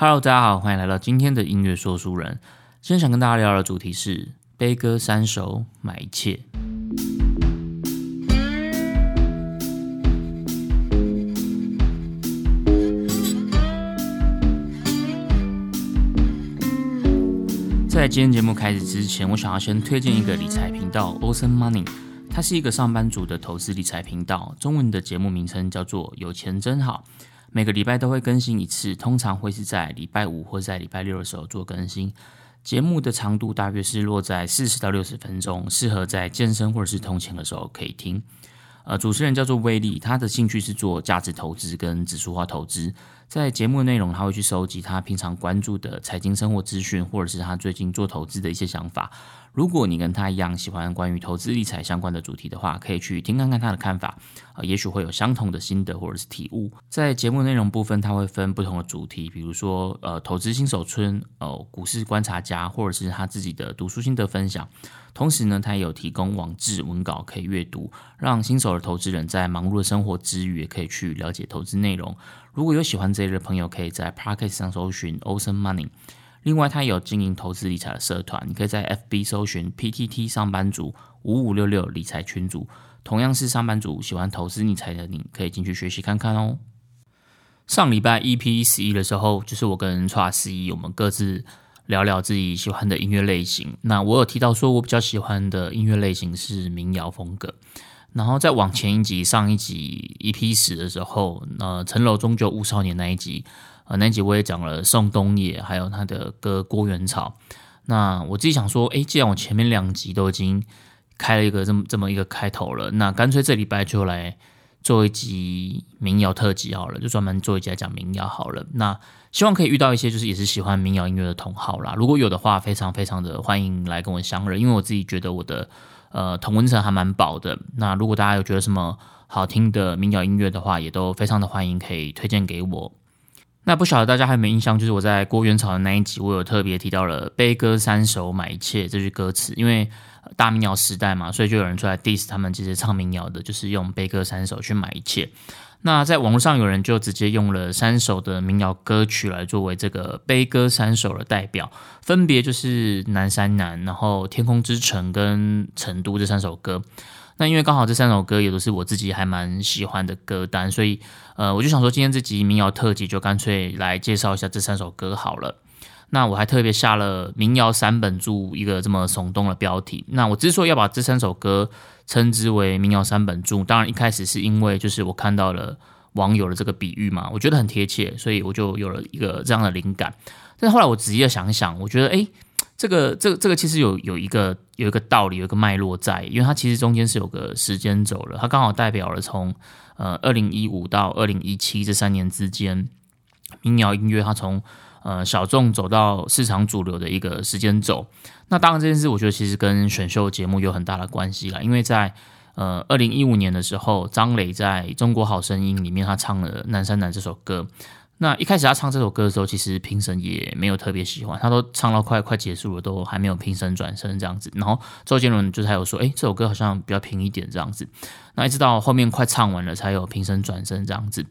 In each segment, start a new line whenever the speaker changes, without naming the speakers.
Hello，大家好，欢迎来到今天的音乐说书人。今天想跟大家聊的主题是悲歌三首，买一切。在今天节目开始之前，我想要先推荐一个理财频道 Ocean Money，它是一个上班族的投资理财频道。中文的节目名称叫做“有钱真好”。每个礼拜都会更新一次，通常会是在礼拜五或在礼拜六的时候做更新。节目的长度大约是落在四十到六十分钟，适合在健身或者是通勤的时候可以听。呃，主持人叫做威利，他的兴趣是做价值投资跟指数化投资。在节目内容，他会去收集他平常关注的财经生活资讯，或者是他最近做投资的一些想法。如果你跟他一样喜欢关于投资理财相关的主题的话，可以去听看看他的看法，啊，也许会有相同的心得或者是体悟。在节目内容部分，他会分不同的主题，比如说呃，投资新手村，哦，股市观察家，或者是他自己的读书心得分享。同时呢，他也有提供网志文稿可以阅读，让新手的投资人在忙碌的生活之余，也可以去了解投资内容。如果有喜欢这一类的朋友，可以在 p a r k e t 上搜寻 Ocean Money。另外，他有经营投资理财的社团，你可以在 FB 搜寻 PTT 上班族五五六六理财群组，同样是上班族喜欢投资理财的，你可以进去学习看看哦。上礼拜 EP 十一的时候，就是我跟 t r 十一，我们各自。聊聊自己喜欢的音乐类型。那我有提到说，我比较喜欢的音乐类型是民谣风格。然后再往前一集、上一集 EP 十的时候，呃，城楼终究误少年那一集，呃，那一集我也讲了宋冬野，还有他的歌《郭元草》。那我自己想说，哎，既然我前面两集都已经开了一个这么这么一个开头了，那干脆这礼拜就来做一集民谣特辑好了，就专门做一集来讲民谣好了。那希望可以遇到一些就是也是喜欢民谣音乐的同好啦，如果有的话，非常非常的欢迎来跟我相认，因为我自己觉得我的呃同文层还蛮薄的。那如果大家有觉得什么好听的民谣音乐的话，也都非常的欢迎可以推荐给我。那不晓得大家还有没有印象，就是我在郭元草的那一集，我有特别提到了“悲歌三首买一切”这句歌词，因为大民谣时代嘛，所以就有人出来 diss 他们这些唱民谣的，就是用“悲歌三首”去买一切。那在网络上有人就直接用了三首的民谣歌曲来作为这个悲歌三首的代表，分别就是《南山南》、然后《天空之城》跟《成都》这三首歌。那因为刚好这三首歌也都是我自己还蛮喜欢的歌单，所以呃，我就想说今天这集民谣特辑就干脆来介绍一下这三首歌好了。那我还特别下了民谣三本柱一个这么耸动的标题。那我之所以要把这三首歌称之为民谣三本柱，当然一开始是因为就是我看到了网友的这个比喻嘛，我觉得很贴切，所以我就有了一个这样的灵感。但后来我仔细的想一想，我觉得哎，这个这个这个其实有有一个有一个道理，有一个脉络在，因为它其实中间是有个时间轴了，它刚好代表了从呃二零一五到二零一七这三年之间，民谣音乐它从。呃，小众走到市场主流的一个时间轴，那当然这件事，我觉得其实跟选秀节目有很大的关系啦。因为在呃二零一五年的时候，张磊在中国好声音里面他唱了《南山南》这首歌。那一开始他唱这首歌的时候，其实评审也没有特别喜欢，他都唱到快快结束了，都还没有评审转身这样子。然后周杰伦就是还有说，哎，这首歌好像比较平一点这样子。那一直到后面快唱完了，才有评审转身这样子。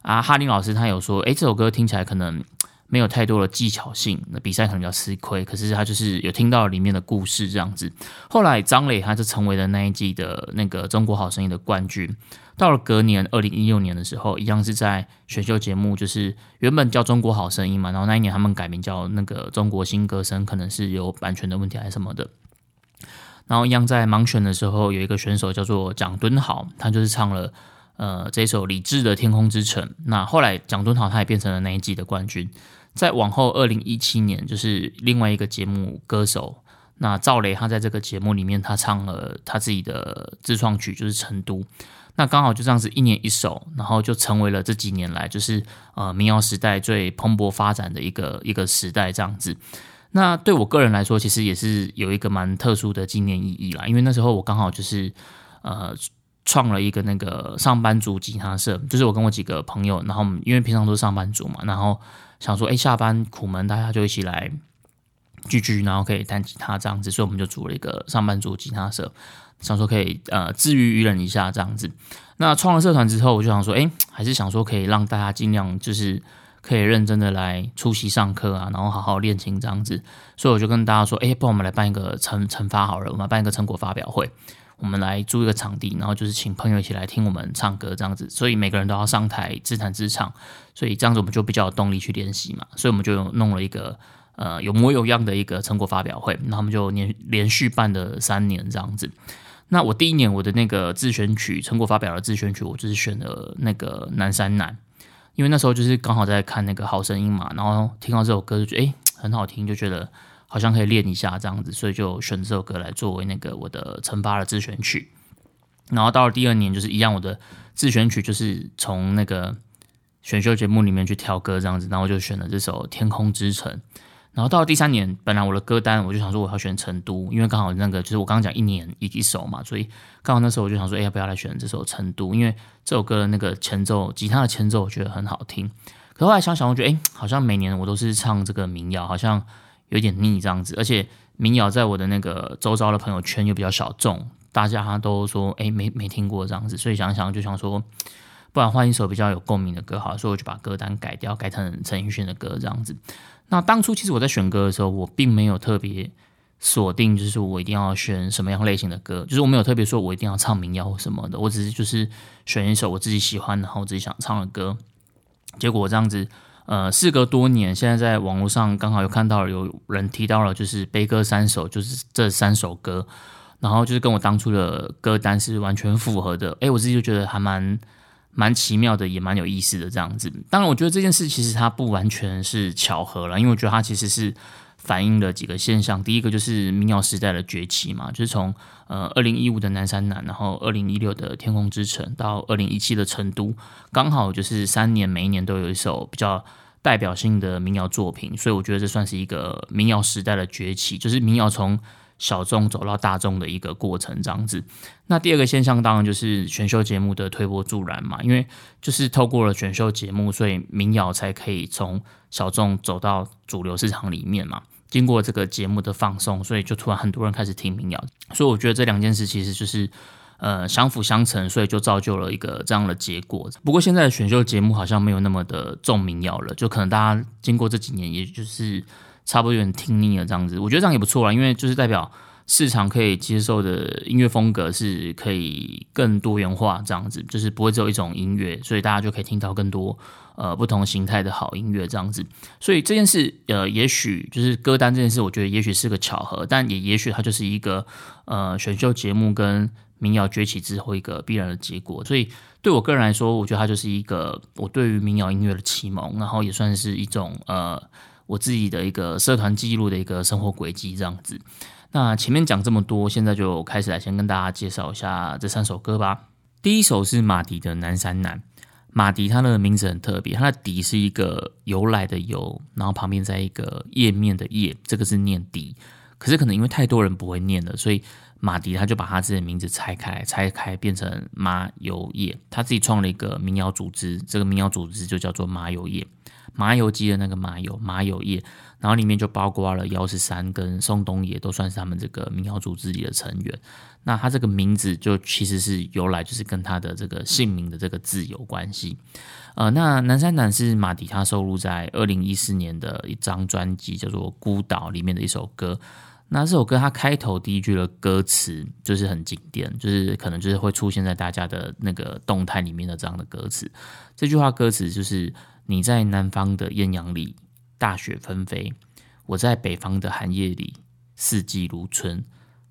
啊，哈林老师他有说，哎，这首歌听起来可能。没有太多的技巧性，那比赛可能比较吃亏。可是他就是有听到里面的故事这样子。后来张磊他就成为了那一季的那个中国好声音的冠军。到了隔年二零一六年的时候，一样是在选秀节目，就是原本叫中国好声音嘛，然后那一年他们改名叫那个中国新歌声，可能是有版权的问题还是什么的。然后一样在盲选的时候，有一个选手叫做蒋敦豪，他就是唱了。呃，这首李志的《天空之城》，那后来蒋敦豪他也变成了那一季的冠军。在往后二零一七年，就是另外一个节目歌手，那赵雷他在这个节目里面，他唱了他自己的自创曲，就是《成都》。那刚好就这样子一年一首，然后就成为了这几年来就是呃民谣时代最蓬勃发展的一个一个时代这样子。那对我个人来说，其实也是有一个蛮特殊的纪念意义啦，因为那时候我刚好就是呃。创了一个那个上班族吉他社，就是我跟我几个朋友，然后因为平常都是上班族嘛，然后想说，哎，下班苦闷，大家就一起来聚聚，然后可以弹吉他这样子，所以我们就组了一个上班族吉他社，想说可以呃治愈愚人一下这样子。那创了社团之后，我就想说，哎，还是想说可以让大家尽量就是可以认真的来出席上课啊，然后好好练琴这样子。所以我就跟大家说，哎，不我们来办一个惩惩罚好了，我们办一个成果发表会，我们来租一个场地，然后就是请朋友一起来听我们唱歌这样子。所以每个人都要上台自弹自唱，所以这样子我们就比较有动力去练习嘛。所以我们就弄了一个呃有模有样的一个成果发表会，那我们就连连续办了三年这样子。那我第一年我的那个自选曲成果发表的自选曲，我就是选了那个南山南，因为那时候就是刚好在看那个好声音嘛，然后听到这首歌就觉得诶很好听，就觉得好像可以练一下这样子，所以就选这首歌来作为那个我的惩罚的自选曲。然后到了第二年就是一样，我的自选曲就是从那个选秀节目里面去挑歌这样子，然后就选了这首《天空之城》。然后到了第三年，本来我的歌单我就想说我要选成都，因为刚好那个就是我刚刚讲一年一一首嘛，所以刚好那时候我就想说，哎，要不要来选这首成都？因为这首歌的那个前奏，吉他的前奏我觉得很好听。可后来想想，我觉得哎，好像每年我都是唱这个民谣，好像有点腻这样子。而且民谣在我的那个周遭的朋友圈又比较小众，大家都说哎没没听过这样子，所以想想就想说，不然换一首比较有共鸣的歌好，所以我就把歌单改掉，改成陈奕迅的歌这样子。那当初其实我在选歌的时候，我并没有特别锁定，就是我一定要选什么样类型的歌，就是我没有特别说我一定要唱民谣什么的，我只是就是选一首我自己喜欢，然后我自己想唱的歌。结果我这样子，呃，事隔多年，现在在网络上刚好有看到有人提到了，就是悲歌三首，就是这三首歌，然后就是跟我当初的歌单是完全符合的。诶，我自己就觉得还蛮。蛮奇妙的，也蛮有意思的这样子。当然，我觉得这件事其实它不完全是巧合了，因为我觉得它其实是反映了几个现象。第一个就是民谣时代的崛起嘛，就是从呃二零一五的南山南，然后二零一六的天空之城，到二零一七的成都，刚好就是三年，每一年都有一首比较代表性的民谣作品，所以我觉得这算是一个民谣时代的崛起，就是民谣从。小众走到大众的一个过程，这样子。那第二个现象当然就是选秀节目的推波助澜嘛，因为就是透过了选秀节目，所以民谣才可以从小众走到主流市场里面嘛。经过这个节目的放送，所以就突然很多人开始听民谣。所以我觉得这两件事其实就是呃相辅相成，所以就造就了一个这样的结果。不过现在的选秀节目好像没有那么的重民谣了，就可能大家经过这几年，也就是。差不多有点听腻了，这样子，我觉得这样也不错啦，因为就是代表市场可以接受的音乐风格是可以更多元化，这样子，就是不会只有一种音乐，所以大家就可以听到更多呃不同形态的好音乐，这样子。所以这件事，呃，也许就是歌单这件事，我觉得也许是个巧合，但也也许它就是一个呃选秀节目跟民谣崛起之后一个必然的结果。所以对我个人来说，我觉得它就是一个我对于民谣音乐的启蒙，然后也算是一种呃。我自己的一个社团记录的一个生活轨迹这样子。那前面讲这么多，现在就开始来先跟大家介绍一下这三首歌吧。第一首是马迪的《南山南》。马迪它的名字很特别，它的“迪”是一个由来的“由”，然后旁边在一个页面的“页”，这个是念“迪”。可是可能因为太多人不会念了，所以马迪他就把他自己的名字拆开，拆开变成马友业。他自己创了一个民谣组织，这个民谣组织就叫做马友业。麻油鸡的那个麻油麻油叶，然后里面就包括了姚十三跟宋冬野，都算是他们这个民谣组织里的成员。那他这个名字就其实是由来，就是跟他的这个姓名的这个字有关系。呃，那南山南是马迪他收录在二零一四年的一张专辑叫做《孤岛》里面的一首歌。那这首歌它开头第一句的歌词就是很经典，就是可能就是会出现在大家的那个动态里面的这样的歌词。这句话歌词就是。你在南方的艳阳里，大雪纷飞；我在北方的寒夜里，四季如春。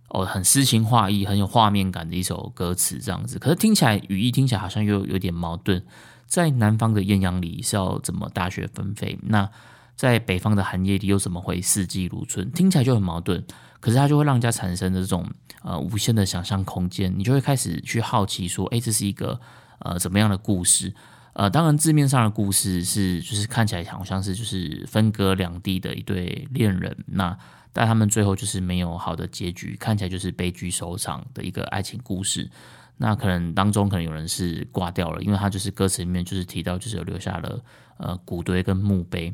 哦，很诗情画意，很有画面感的一首歌词，这样子。可是听起来语义听起来好像又有点矛盾。在南方的艳阳里是要怎么大雪纷飞？那在北方的寒夜里又怎么会四季如春？听起来就很矛盾。可是它就会让人家产生这种呃无限的想象空间，你就会开始去好奇说，哎，这是一个呃怎么样的故事？呃，当然，字面上的故事是，就是看起来好像是就是分隔两地的一对恋人，那但他们最后就是没有好的结局，看起来就是悲剧收场的一个爱情故事。那可能当中可能有人是挂掉了，因为他就是歌词里面就是提到，就是留下了呃骨堆跟墓碑，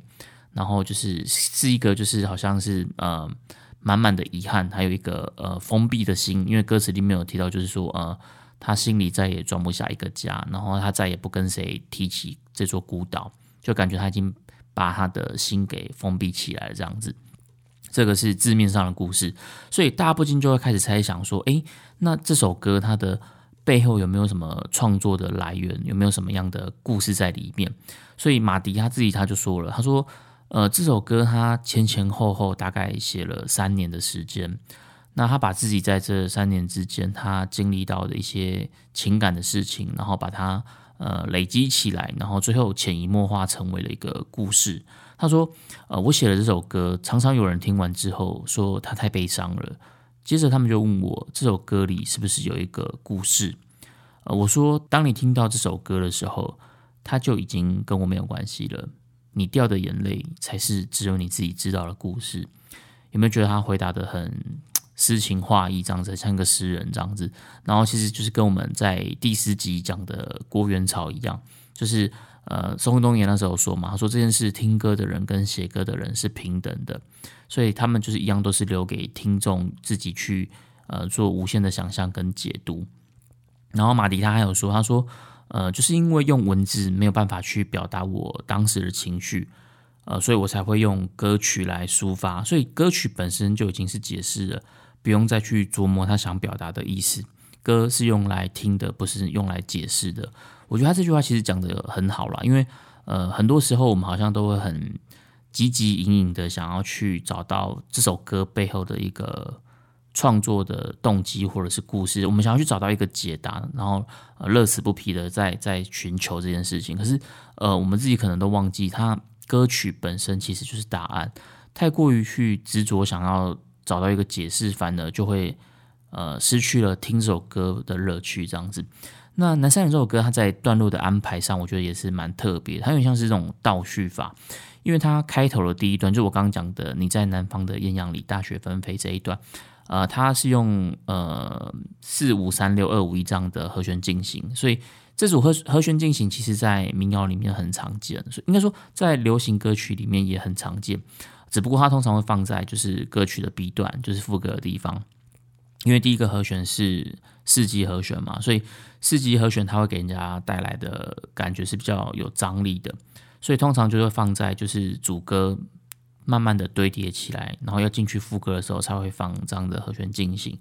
然后就是是一个就是好像是呃满满的遗憾，还有一个呃封闭的心，因为歌词里面有提到，就是说呃。他心里再也装不下一个家，然后他再也不跟谁提起这座孤岛，就感觉他已经把他的心给封闭起来，这样子。这个是字面上的故事，所以大家不禁就会开始猜想说：，诶，那这首歌它的背后有没有什么创作的来源？有没有什么样的故事在里面？所以马迪他自己他就说了，他说：，呃，这首歌他前前后后大概写了三年的时间，那他把自己在这三年之间他经历到的一些情感的事情，然后把它呃累积起来，然后最后潜移默化成为了一个故事。他说：“呃，我写了这首歌，常常有人听完之后说他太悲伤了。接着他们就问我，这首歌里是不是有一个故事？呃，我说，当你听到这首歌的时候，它就已经跟我没有关系了。你掉的眼泪才是只有你自己知道的故事。有没有觉得他回答的很诗情画意，这样子像个诗人这样子？然后其实就是跟我们在第四集讲的郭元朝一样，就是。”呃，宋冬野那时候说嘛，他说这件事听歌的人跟写歌的人是平等的，所以他们就是一样，都是留给听众自己去呃做无限的想象跟解读。然后马迪他还有说，他说呃，就是因为用文字没有办法去表达我当时的情绪，呃，所以我才会用歌曲来抒发。所以歌曲本身就已经是解释了，不用再去琢磨他想表达的意思。歌是用来听的，不是用来解释的。我觉得他这句话其实讲的很好啦，因为呃，很多时候我们好像都会很积极隐隐的想要去找到这首歌背后的一个创作的动机或者是故事，我们想要去找到一个解答，然后呃乐此不疲的在在寻求这件事情。可是呃，我们自己可能都忘记，它歌曲本身其实就是答案。太过于去执着想要找到一个解释，反而就会呃失去了听这首歌的乐趣，这样子。那《南山人》这首歌，它在段落的安排上，我觉得也是蛮特别，它有点像是这种倒叙法，因为它开头的第一段，就我刚刚讲的“你在南方的艳阳里，大雪纷飞”这一段，呃，它是用呃四五三六二五一这样的和弦进行，所以这组和和弦进行，其实在民谣里面很常见，所以应该说在流行歌曲里面也很常见，只不过它通常会放在就是歌曲的 B 段，就是副歌的地方，因为第一个和弦是四级和弦嘛，所以。四级和弦它会给人家带来的感觉是比较有张力的，所以通常就会放在就是主歌慢慢的堆叠起来，然后要进去副歌的时候才会放这样的和弦进行。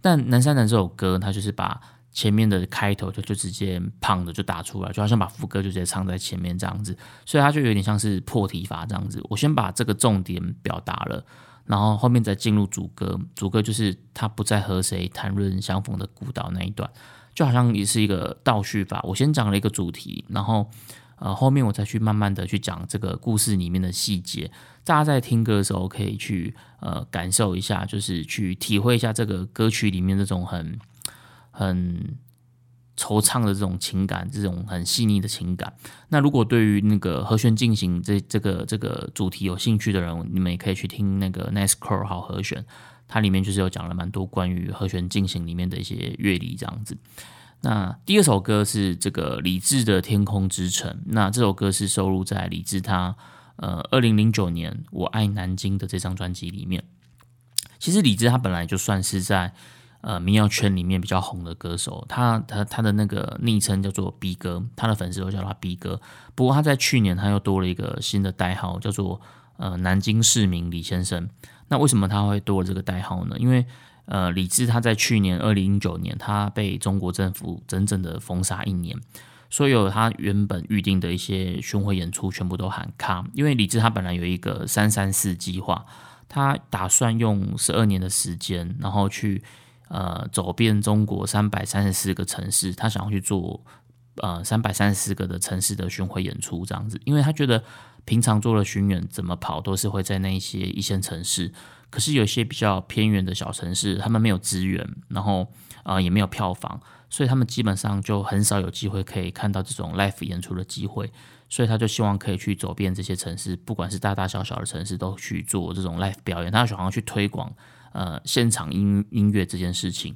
但南山南这首歌，它就是把前面的开头就就直接胖的就打出来，就好像把副歌就直接唱在前面这样子，所以它就有点像是破题法这样子。我先把这个重点表达了，然后后面再进入主歌，主歌就是他不再和谁谈论相逢的孤岛那一段。就好像也是一个倒叙法，我先讲了一个主题，然后呃后面我再去慢慢的去讲这个故事里面的细节。大家在听歌的时候可以去呃感受一下，就是去体会一下这个歌曲里面这种很很惆怅的这种情感，这种很细腻的情感。那如果对于那个和弦进行这这个这个主题有兴趣的人，你们也可以去听那个 Nice Core 好和弦。它里面就是有讲了蛮多关于和弦进行里面的一些乐理这样子。那第二首歌是这个李志的《天空之城》，那这首歌是收录在李志他呃二零零九年《我爱南京》的这张专辑里面。其实李志他本来就算是在呃民谣圈里面比较红的歌手，他他他的那个昵称叫做 B 哥，他的粉丝都叫他 B 哥。不过他在去年他又多了一个新的代号，叫做呃南京市民李先生。那为什么他会多了这个代号呢？因为，呃，李志他在去年二零零九年，他被中国政府整整的封杀一年，所有他原本预定的一些巡回演出全部都喊卡。因为李志他本来有一个三三四计划，他打算用十二年的时间，然后去呃走遍中国三百三十四个城市，他想要去做呃三百三十四个的城市的巡回演出这样子，因为他觉得。平常做了巡演，怎么跑都是会在那些一线城市。可是有些比较偏远的小城市，他们没有资源，然后啊也没有票房，所以他们基本上就很少有机会可以看到这种 live 演出的机会。所以他就希望可以去走遍这些城市，不管是大大小小的城市，都去做这种 live 表演。他想要去推广呃现场音音乐这件事情。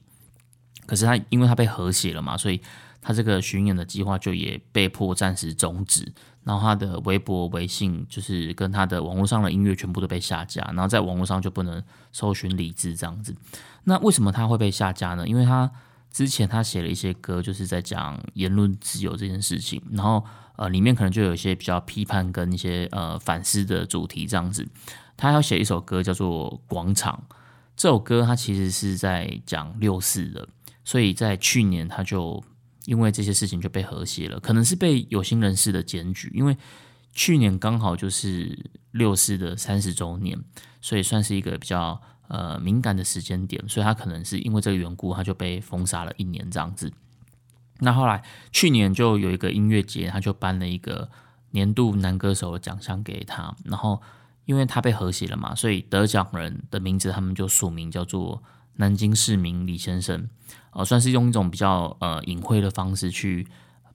可是他因为他被和谐了嘛，所以他这个巡演的计划就也被迫暂时终止。然后他的微博、微信就是跟他的网络上的音乐全部都被下架，然后在网络上就不能搜寻李志这样子。那为什么他会被下架呢？因为他之前他写了一些歌，就是在讲言论自由这件事情，然后呃里面可能就有一些比较批判跟一些呃反思的主题这样子。他要写一首歌叫做《广场》，这首歌他其实是在讲六四的，所以在去年他就因为这些事情就被和谐了，可能是被有心人士的检举，因为去年刚好就是六四的三十周年，所以算是一个比较。呃，敏感的时间点，所以他可能是因为这个缘故，他就被封杀了一年这样子。那后来去年就有一个音乐节，他就颁了一个年度男歌手的奖项给他。然后因为他被和谐了嘛，所以得奖人的名字他们就署名叫做南京市民李先生，呃，算是用一种比较呃隐晦的方式去。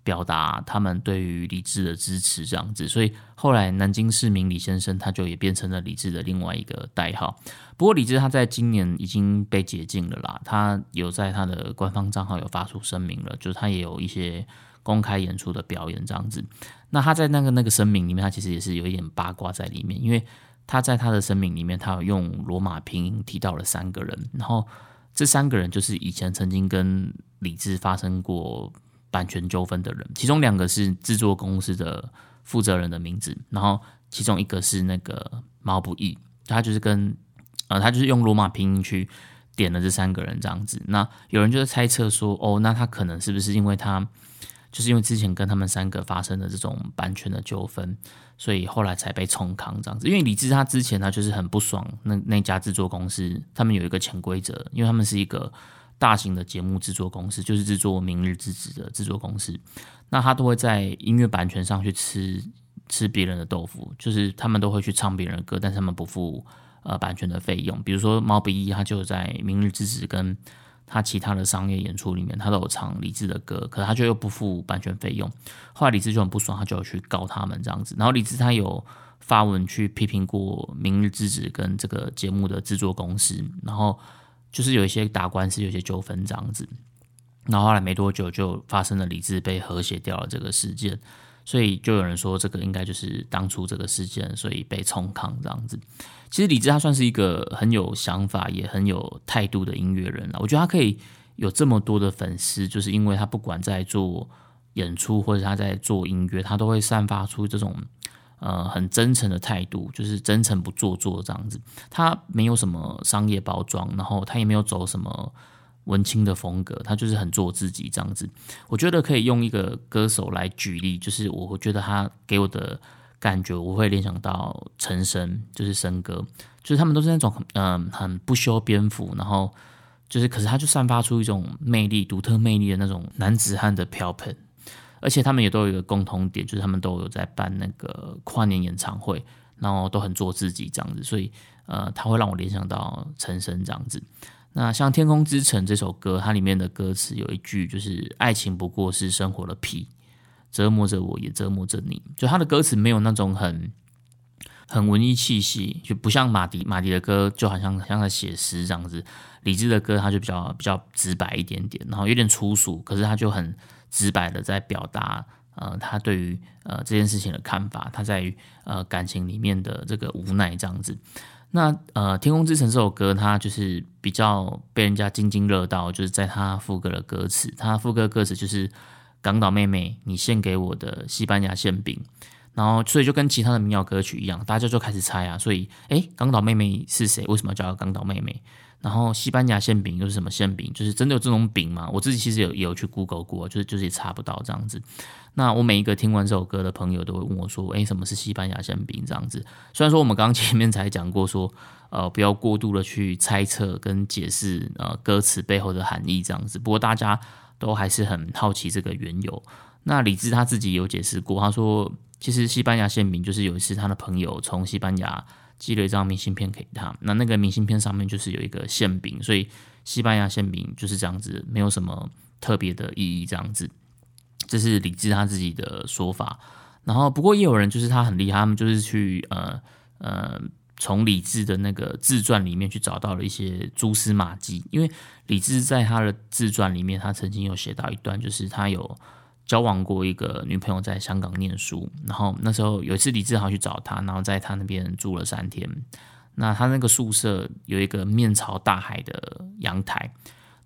表达他们对于李智的支持，这样子，所以后来南京市民李先生他就也变成了李智的另外一个代号。不过李智他在今年已经被解禁了啦，他有在他的官方账号有发出声明了，就是他也有一些公开演出的表演这样子。那他在那个那个声明里面，他其实也是有一点八卦在里面，因为他在他的声明里面，他有用罗马拼音提到了三个人，然后这三个人就是以前曾经跟李智发生过。版权纠纷的人，其中两个是制作公司的负责人的名字，然后其中一个是那个毛不易，他就是跟呃，他就是用罗马拼音去点了这三个人这样子。那有人就在猜测说，哦，那他可能是不是因为他就是因为之前跟他们三个发生的这种版权的纠纷，所以后来才被冲康这样子。因为李志他之前他就是很不爽那那家制作公司，他们有一个潜规则，因为他们是一个。大型的节目制作公司就是制作《明日之子》的制作公司，那他都会在音乐版权上去吃吃别人的豆腐，就是他们都会去唱别人的歌，但是他们不付呃版权的费用。比如说毛笔一，他就在《明日之子》跟他其他的商业演出里面，他都有唱李志的歌，可是他就又不付版权费用。后来李志就很不爽，他就要去告他们这样子。然后李志他有发文去批评过《明日之子》跟这个节目的制作公司，然后。就是有一些打官司，有些纠纷这样子，然后后来没多久就发生了李智被和谐掉了这个事件，所以就有人说这个应该就是当初这个事件，所以被冲康这样子。其实李志他算是一个很有想法也很有态度的音乐人了，我觉得他可以有这么多的粉丝，就是因为他不管在做演出或者他在做音乐，他都会散发出这种。呃，很真诚的态度，就是真诚不做作这样子。他没有什么商业包装，然后他也没有走什么文青的风格，他就是很做自己这样子。我觉得可以用一个歌手来举例，就是我觉得他给我的感觉，我会联想到陈升，就是升哥，就是他们都是那种嗯很不修边幅，然后就是可是他就散发出一种魅力、独特魅力的那种男子汉的飘喷。而且他们也都有一个共同点，就是他们都有在办那个跨年演唱会，然后都很做自己这样子，所以呃，他会让我联想到陈升这样子。那像《天空之城》这首歌，它里面的歌词有一句就是“爱情不过是生活的皮，折磨着我也折磨着你”，就他的歌词没有那种很很文艺气息，就不像马迪马迪的歌，就好像像在写诗这样子。李志的歌他就比较比较直白一点点，然后有点粗俗，可是他就很。直白的在表达，呃，他对于呃这件事情的看法，他在于呃感情里面的这个无奈这样子。那呃《天空之城》这首歌，它就是比较被人家津津乐道，就是在他副歌的歌词，他副歌歌词就是“港岛妹妹，你献给我的西班牙馅饼”，然后所以就跟其他的民谣歌曲一样，大家就开始猜啊，所以哎，港岛妹妹是谁？为什么叫港岛妹妹？然后西班牙馅饼又是什么馅饼？就是真的有这种饼吗？我自己其实有也有去 Google 过，就是就是也查不到这样子。那我每一个听完这首歌的朋友都会问我说：“诶，什么是西班牙馅饼？”这样子。虽然说我们刚刚前面才讲过说，呃，不要过度的去猜测跟解释呃歌词背后的含义这样子。不过大家都还是很好奇这个缘由。那李智他自己有解释过，他说其实西班牙馅饼就是有一次他的朋友从西班牙。寄了一张明信片给他，那那个明信片上面就是有一个馅饼，所以西班牙馅饼就是这样子，没有什么特别的意义，这样子，这是李智他自己的说法。然后不过也有人就是他很厉害，他们就是去呃呃从李志的那个自传里面去找到了一些蛛丝马迹，因为李志在他的自传里面，他曾经有写到一段，就是他有。交往过一个女朋友在香港念书，然后那时候有一次李志豪去找他，然后在他那边住了三天。那他那个宿舍有一个面朝大海的阳台，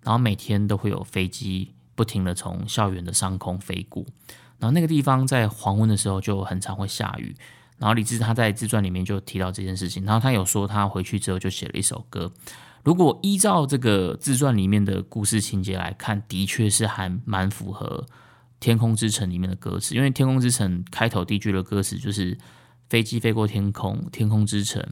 然后每天都会有飞机不停的从校园的上空飞过，然后那个地方在黄昏的时候就很常会下雨。然后李志他在自传里面就提到这件事情，然后他有说他回去之后就写了一首歌。如果依照这个自传里面的故事情节来看，的确是还蛮符合《天空之城》里面的歌词，因为《天空之城》开头第一句的歌词就是“飞机飞过天空，天空之城，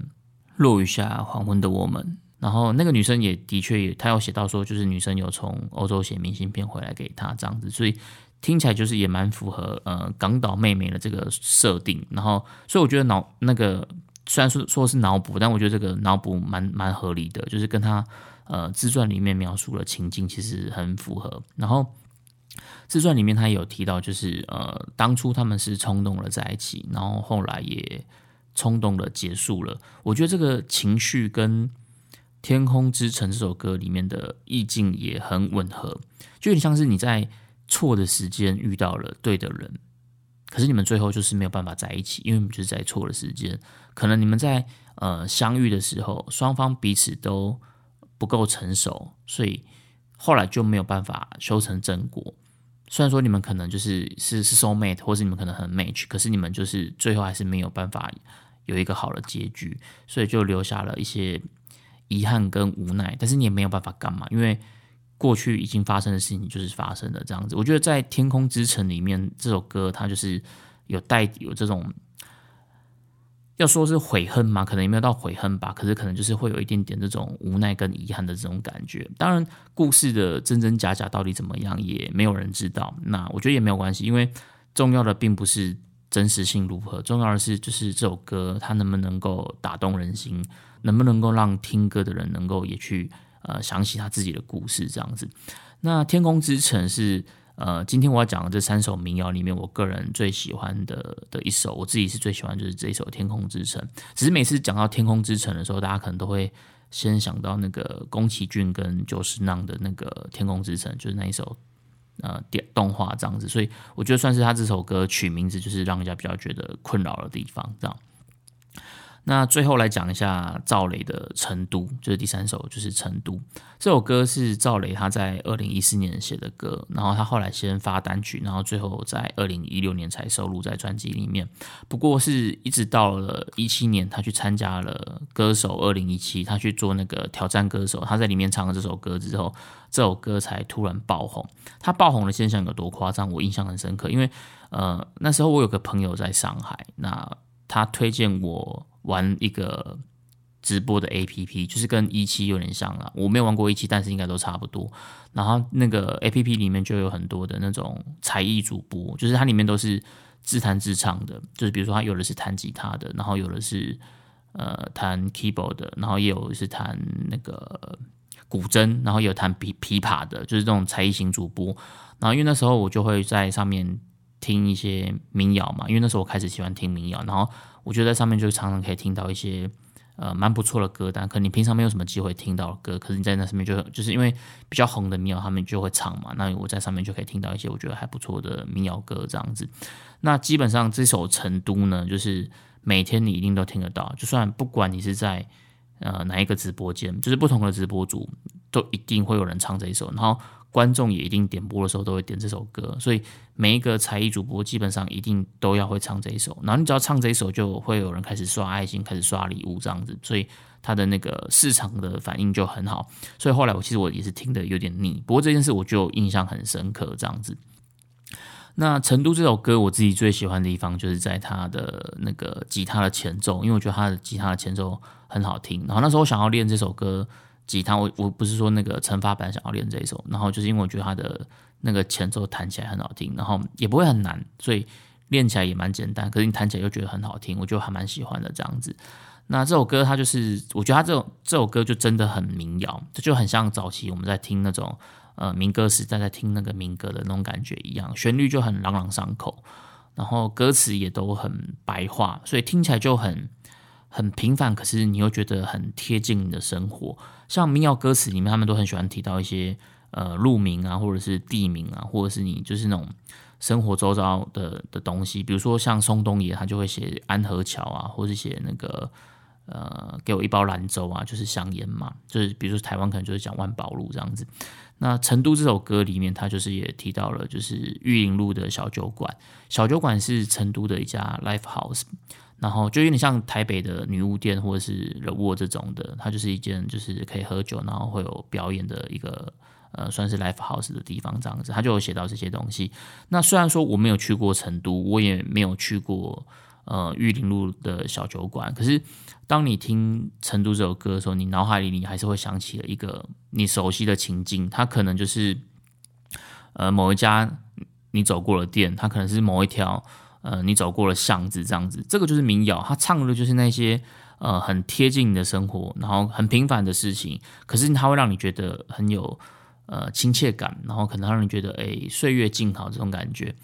落雨下黄昏的我们”。然后那个女生也的确也，她有写到说，就是女生有从欧洲写明信片回来给他这样子，所以。听起来就是也蛮符合呃港岛妹妹的这个设定，然后所以我觉得脑那个虽然说说是脑补，但我觉得这个脑补蛮蛮合理的，就是跟他呃自传里面描述的情境其实很符合。然后自传里面他有提到，就是呃当初他们是冲动了在一起，然后后来也冲动了结束了。我觉得这个情绪跟《天空之城》这首歌里面的意境也很吻合，就有点像是你在。错的时间遇到了对的人，可是你们最后就是没有办法在一起，因为你们就是在错的时间。可能你们在呃相遇的时候，双方彼此都不够成熟，所以后来就没有办法修成正果。虽然说你们可能就是是是 soul mate，或是你们可能很 match，可是你们就是最后还是没有办法有一个好的结局，所以就留下了一些遗憾跟无奈。但是你也没有办法干嘛，因为。过去已经发生的事情就是发生的这样子。我觉得在《天空之城》里面这首歌，它就是有带有这种要说是悔恨嘛，可能也没有到悔恨吧。可是可能就是会有一点点这种无奈跟遗憾的这种感觉。当然，故事的真真假假到底怎么样，也没有人知道。那我觉得也没有关系，因为重要的并不是真实性如何，重要的是就是这首歌它能不能够打动人心，能不能够让听歌的人能够也去。呃，想起他自己的故事这样子。那《天空之城》是呃，今天我要讲的这三首民谣里面，我个人最喜欢的的一首。我自己是最喜欢就是这一首《天空之城》。只是每次讲到《天空之城》的时候，大家可能都会先想到那个宫崎骏跟久石让的那个《天空之城》，就是那一首呃电动画这样子。所以我觉得算是他这首歌取名字就是让人家比较觉得困扰的地方，这样。那最后来讲一下赵雷的《成都》，就是第三首，就是《成都》这首歌是赵雷他在二零一四年写的歌，然后他后来先发单曲，然后最后在二零一六年才收录在专辑里面。不过是一直到了一七年，他去参加了歌手二零一七，他去做那个挑战歌手，他在里面唱了这首歌之后，这首歌才突然爆红。他爆红的现象有多夸张？我印象很深刻，因为呃那时候我有个朋友在上海，那他推荐我。玩一个直播的 A P P，就是跟一期有点像了。我没有玩过一期，但是应该都差不多。然后那个 A P P 里面就有很多的那种才艺主播，就是它里面都是自弹自唱的。就是比如说，他有的是弹吉他的，然后有的是呃弹 keyboard 的，然后也有是弹那个古筝，然后有弹琵琵琶的，就是这种才艺型主播。然后因为那时候我就会在上面听一些民谣嘛，因为那时候我开始喜欢听民谣，然后。我觉得在上面就常常可以听到一些呃蛮不错的歌单，可能你平常没有什么机会听到的歌，可是你在那上面就就是因为比较红的民谣，他们就会唱嘛。那我在上面就可以听到一些我觉得还不错的民谣歌这样子。那基本上这首《成都》呢，就是每天你一定都听得到，就算不管你是在呃哪一个直播间，就是不同的直播组，都一定会有人唱这一首，然后。观众也一定点播的时候都会点这首歌，所以每一个才艺主播基本上一定都要会唱这一首。然后你只要唱这一首，就会有人开始刷爱心，开始刷礼物这样子，所以他的那个市场的反应就很好。所以后来我其实我也是听的有点腻，不过这件事我就印象很深刻这样子。那成都这首歌，我自己最喜欢的地方就是在他的那个吉他的前奏，因为我觉得他的吉他的前奏很好听。然后那时候我想要练这首歌。吉他，我我不是说那个惩罚版想要练这一首，然后就是因为我觉得它的那个前奏弹起来很好听，然后也不会很难，所以练起来也蛮简单。可是你弹起来又觉得很好听，我就还蛮喜欢的这样子。那这首歌它就是，我觉得它这种这首歌就真的很民谣，这就很像早期我们在听那种呃民歌时代在听那个民歌的那种感觉一样，旋律就很朗朗上口，然后歌词也都很白话，所以听起来就很。很平凡，可是你又觉得很贴近你的生活。像民谣歌词里面，他们都很喜欢提到一些呃路名啊，或者是地名啊，或者是你就是那种生活周遭的的东西。比如说像松东野，他就会写安河桥啊，或者写那个呃，给我一包兰州啊，就是香烟嘛，就是比如说台湾可能就是讲万宝路这样子。那成都这首歌里面，他就是也提到了，就是玉林路的小酒馆。小酒馆是成都的一家 live house，然后就有点像台北的女巫店或者是柔沃这种的，它就是一间就是可以喝酒，然后会有表演的一个呃，算是 live house 的地方这样子。他就有写到这些东西。那虽然说我没有去过成都，我也没有去过呃玉林路的小酒馆，可是。当你听《成都》这首歌的时候，你脑海里你还是会想起了一个你熟悉的情境，它可能就是呃某一家你走过的店，它可能是某一条呃你走过了巷子这样子。这个就是民谣，他唱的就是那些呃很贴近你的生活，然后很平凡的事情，可是它会让你觉得很有呃亲切感，然后可能让你觉得哎岁月静好这种感觉。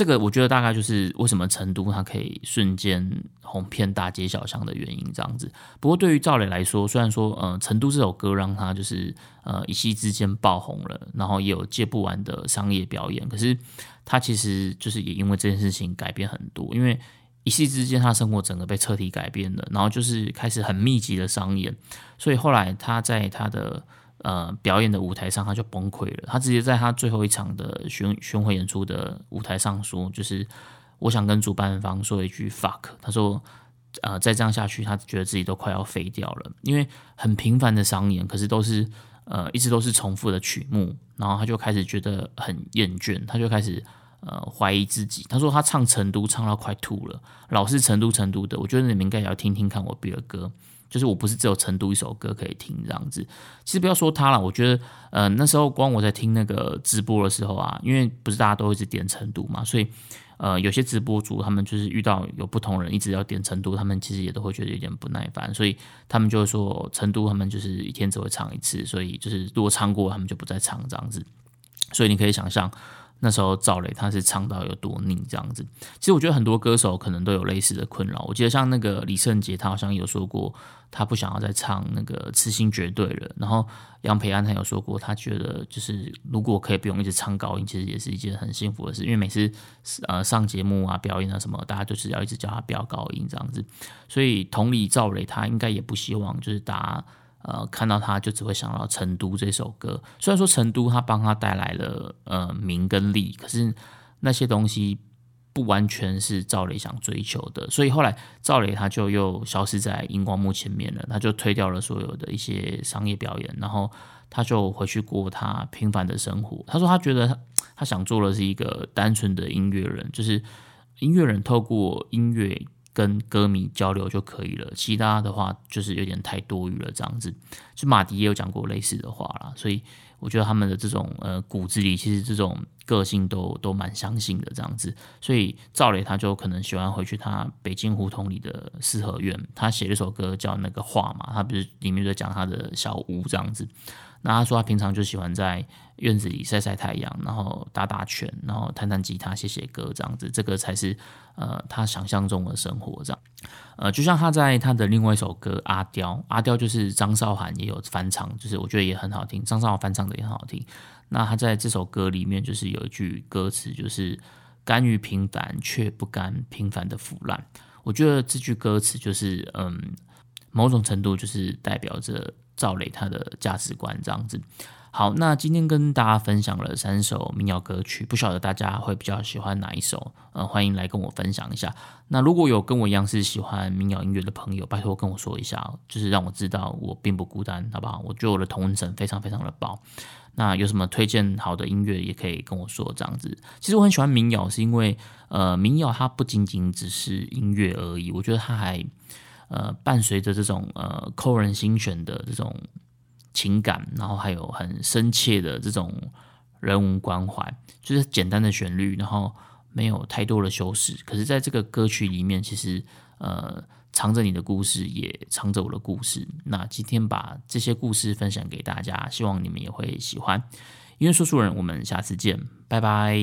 这个我觉得大概就是为什么成都它可以瞬间红遍大街小巷的原因，这样子。不过对于赵磊来说，虽然说呃成都这首歌让他就是呃一夕之间爆红了，然后也有接不完的商业表演，可是他其实就是也因为这件事情改变很多，因为一夕之间他生活整个被彻底改变了，然后就是开始很密集的商演，所以后来他在他的。呃，表演的舞台上他就崩溃了。他直接在他最后一场的巡巡回演出的舞台上说：“就是我想跟主办方说一句 fuck。”他说：“呃，再这样下去，他觉得自己都快要废掉了，因为很频繁的商演，可是都是呃一直都是重复的曲目，然后他就开始觉得很厌倦，他就开始呃怀疑自己。他说他唱成都唱到快吐了，老是成都成都的，我觉得你们应该也要听听看我别的歌。”就是我不是只有成都一首歌可以听这样子，其实不要说他了，我觉得，呃，那时候光我在听那个直播的时候啊，因为不是大家都一直点成都嘛，所以，呃，有些直播主他们就是遇到有不同人一直要点成都，他们其实也都会觉得有点不耐烦，所以他们就说成都他们就是一天只会唱一次，所以就是如果唱过他们就不再唱这样子，所以你可以想象。那时候赵雷他是唱到有多腻这样子，其实我觉得很多歌手可能都有类似的困扰。我记得像那个李圣杰，他好像有说过他不想要再唱那个《痴心绝对》了。然后杨培安他有说过，他觉得就是如果可以不用一直唱高音，其实也是一件很幸福的事。因为每次呃上节目啊、表演啊什么，大家就是要一直叫他飙高音这样子。所以同理，赵雷他应该也不希望就是大家。呃，看到他就只会想到《成都》这首歌。虽然说《成都》他帮他带来了呃名跟利，可是那些东西不完全是赵雷想追求的。所以后来赵雷他就又消失在荧光幕前面了，他就推掉了所有的一些商业表演，然后他就回去过他平凡的生活。他说他觉得他他想做的是一个单纯的音乐人，就是音乐人透过音乐。跟歌迷交流就可以了，其他的话就是有点太多余了。这样子，就马迪也有讲过类似的话啦，所以我觉得他们的这种呃骨子里其实这种个性都都蛮相信的这样子。所以赵雷他就可能喜欢回去他北京胡同里的四合院，他写了一首歌叫那个画嘛，他不是里面在讲他的小屋这样子。那他说他平常就喜欢在院子里晒晒太阳，然后打打拳，然后弹弹吉他、写写歌这样子，这个才是呃他想象中的生活这样。呃，就像他在他的另外一首歌《阿刁》，阿刁就是张韶涵也有翻唱，就是我觉得也很好听，张韶涵翻唱的也很好听。那他在这首歌里面就是有一句歌词，就是甘于平凡却不甘平凡的腐烂。我觉得这句歌词就是嗯，某种程度就是代表着。赵磊他的价值观这样子，好，那今天跟大家分享了三首民谣歌曲，不晓得大家会比较喜欢哪一首？呃，欢迎来跟我分享一下。那如果有跟我一样是喜欢民谣音乐的朋友，拜托跟我说一下，就是让我知道我并不孤单，好不好？我觉得我的同温层非常非常的爆。那有什么推荐好的音乐，也可以跟我说这样子。其实我很喜欢民谣，是因为呃，民谣它不仅仅只是音乐而已，我觉得它还。呃，伴随着这种呃扣人心弦的这种情感，然后还有很深切的这种人文关怀，就是简单的旋律，然后没有太多的修饰。可是，在这个歌曲里面，其实呃藏着你的故事，也藏着我的故事。那今天把这些故事分享给大家，希望你们也会喜欢。因为说书人，我们下次见，拜拜。